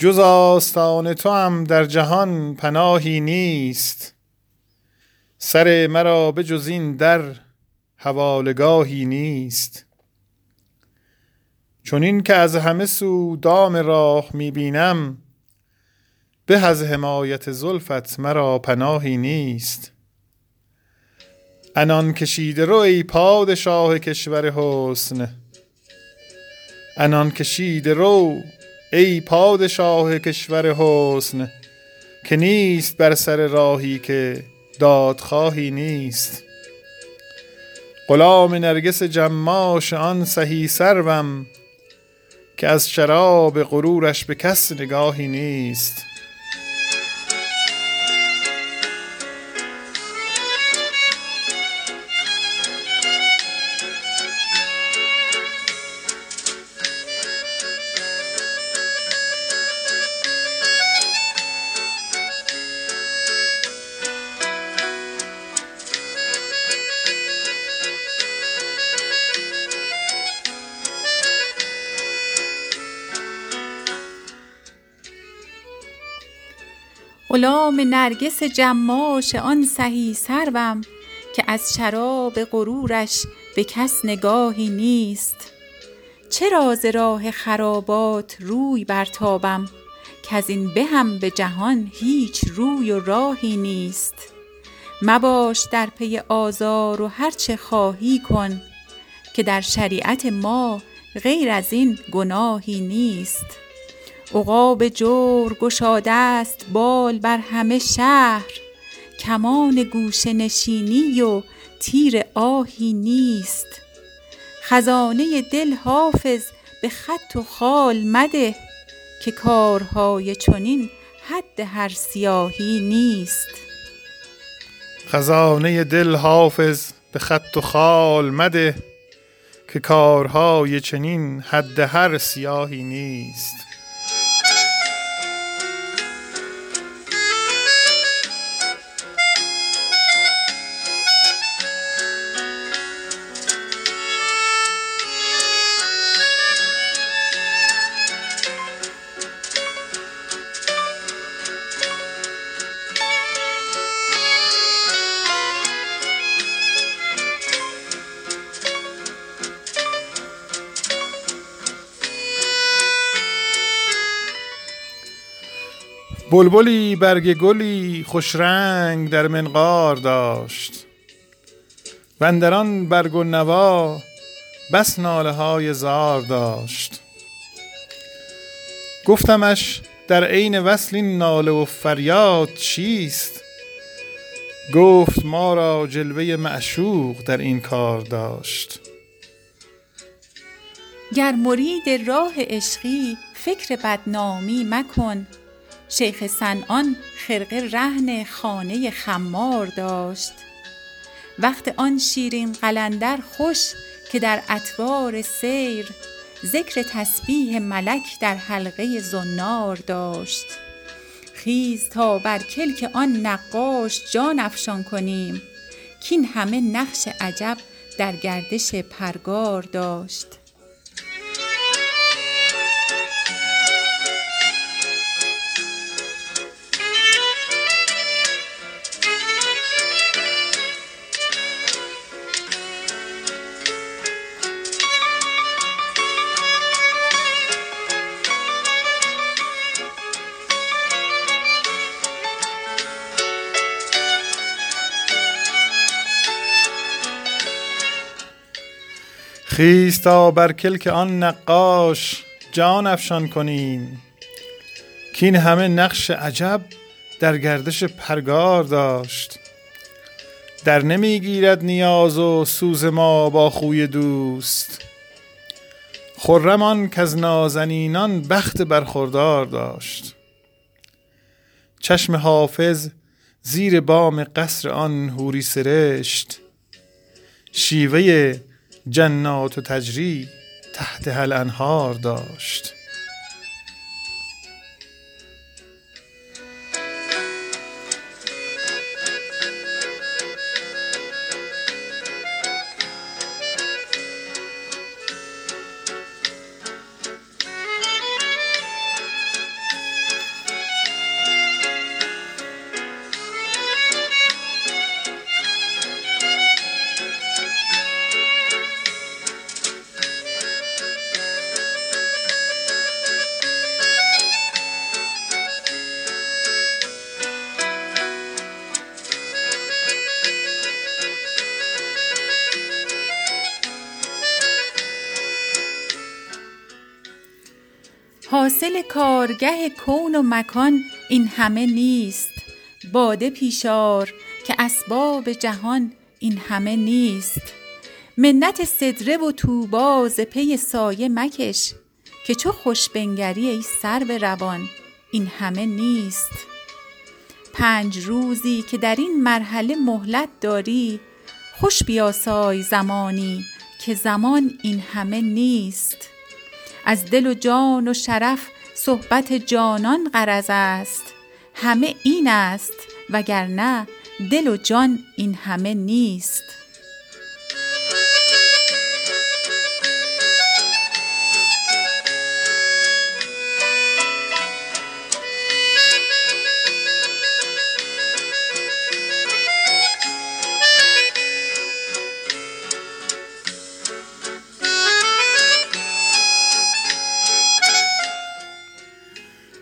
جز آستان تو هم در جهان پناهی نیست. سر مرا به جز این در حوالگاهی نیست. چون این که از همه سو دام راه می‌بینم به از حمایت زلفت مرا پناهی نیست. انان کشیده رو ای پادشاه کشور حسن انان کشیده رو ای پادشاه کشور حسن که نیست بر سر راهی که دادخواهی نیست. غلام نرگس جماش آن سهی سروم که از شراب غرورش به کس نگاهی نیست. غلام نرگس جماش آن سهی سروم که از شراب غرورش به کس نگاهی نیست. چرا ز راه خرابات روی برتابم کز این بهم به جهان هیچ روی و راهی نیست؟ مباش در پی آزار و هر چه خواهی کن که در شریعت ما غیر از این گناهی نیست. عقاب جور گشاده است بال بر همه شهر. کمان گوشه نشینی و تیر آهی نیست. خزانه دل حافظ به خط و خال مده که کارهای چنین حد هر سیاهی نیست. خزانه دل حافظ به خط و خال مده که کارهای چنین حد هر سیاهی نیست. بلبلی برگ گلی خوش رنگ در منقار داشت. و اندر آن برگ و نوا بس ناله های زار داشت. گفتمش در عین وصل این ناله و فریاد چیست؟ گفت ما را جلوه معشوق در این کار داشت. گر مرید راه عشقی فکر بدنامی مکن. شیخ صنعان خرقه رهن خانه خمار داشت. وقت آن شیرین قلندر خوش که در اطوار سیر ذکر تسبیح ملک در حلقه زنار داشت. خیز تا بر کلک آن نقاش جان افشان کنیم کین همه نقش عجب در گردش پرگار داشت. خیز تا بر کلک آن نقاش جان افشان کنیم کین همه نقش عجب در گردش پرگار داشت. در نمی گیرد نیاز و سوز ما با خوی دوست. خرم آن کز نازنینان بخت برخوردار داشت. چشم حافظ زیر بام قصر آن حوری سرشت. شیوه جنات و تجری تحت الانهار داشت. حاصل کارگه کون و مکان این همه نیست. باده پیشار که اسباب جهان این همه نیست. منت صدره و توبا پی سایه مکش که چو خوش بنگری ای سرو روان این همه نیست. پنج روزی که در این مرحله مهلت داری خوش بیاسای زمانی که زمان این همه نیست. از دل و جان و شرف صحبت جانان غرض است. همه این است وگرنه دل و جان این همه نیست.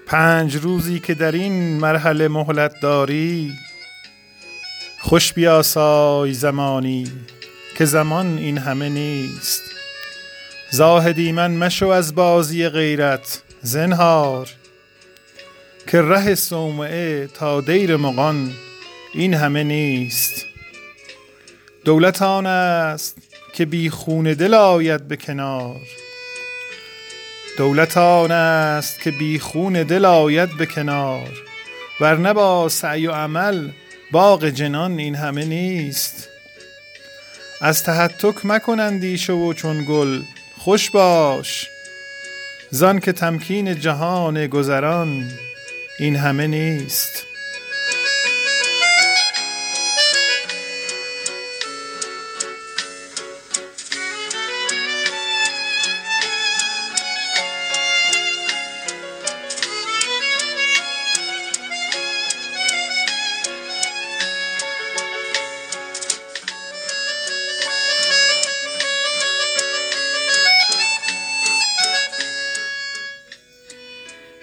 پنج روزی که در این مرحله مهلت داری خوش بیاسای زمانی که زمان این همه نیست. زاهدی من مشو از بازی غیرت زنهار که ره صومعه تا دیر مغان این همه نیست. دولت آن است که بی خون دل آید به کنار. دولت آن است که بی خون دل آید به کنار. ورنه با سعی و عمل باغ جنان این همه نیست. از تهتک مکن اندیشه و چون گل خوش باش. زان که تمکین جهان گذران این همه نیست.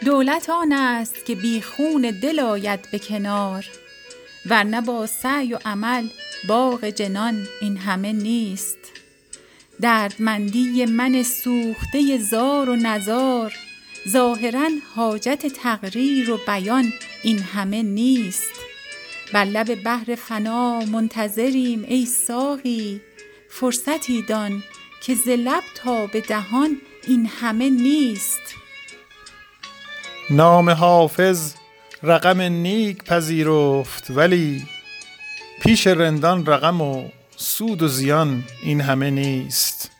دولت آن است که بی خون دل آید به کنار ورنه با سعی و عمل باغ جنان این همه نیست. دردمندی من سوخته زار و نزار ظاهرا حاجت تقریر و بیان این همه نیست. بر لب بحر فنا منتظریم ای ساقی فرصتی دان که ز لب تا به دهان این همه نیست. نام حافظ رقم نیک پذیرفت ولی پیش رندان رقم و سود و زیان این همه نیست.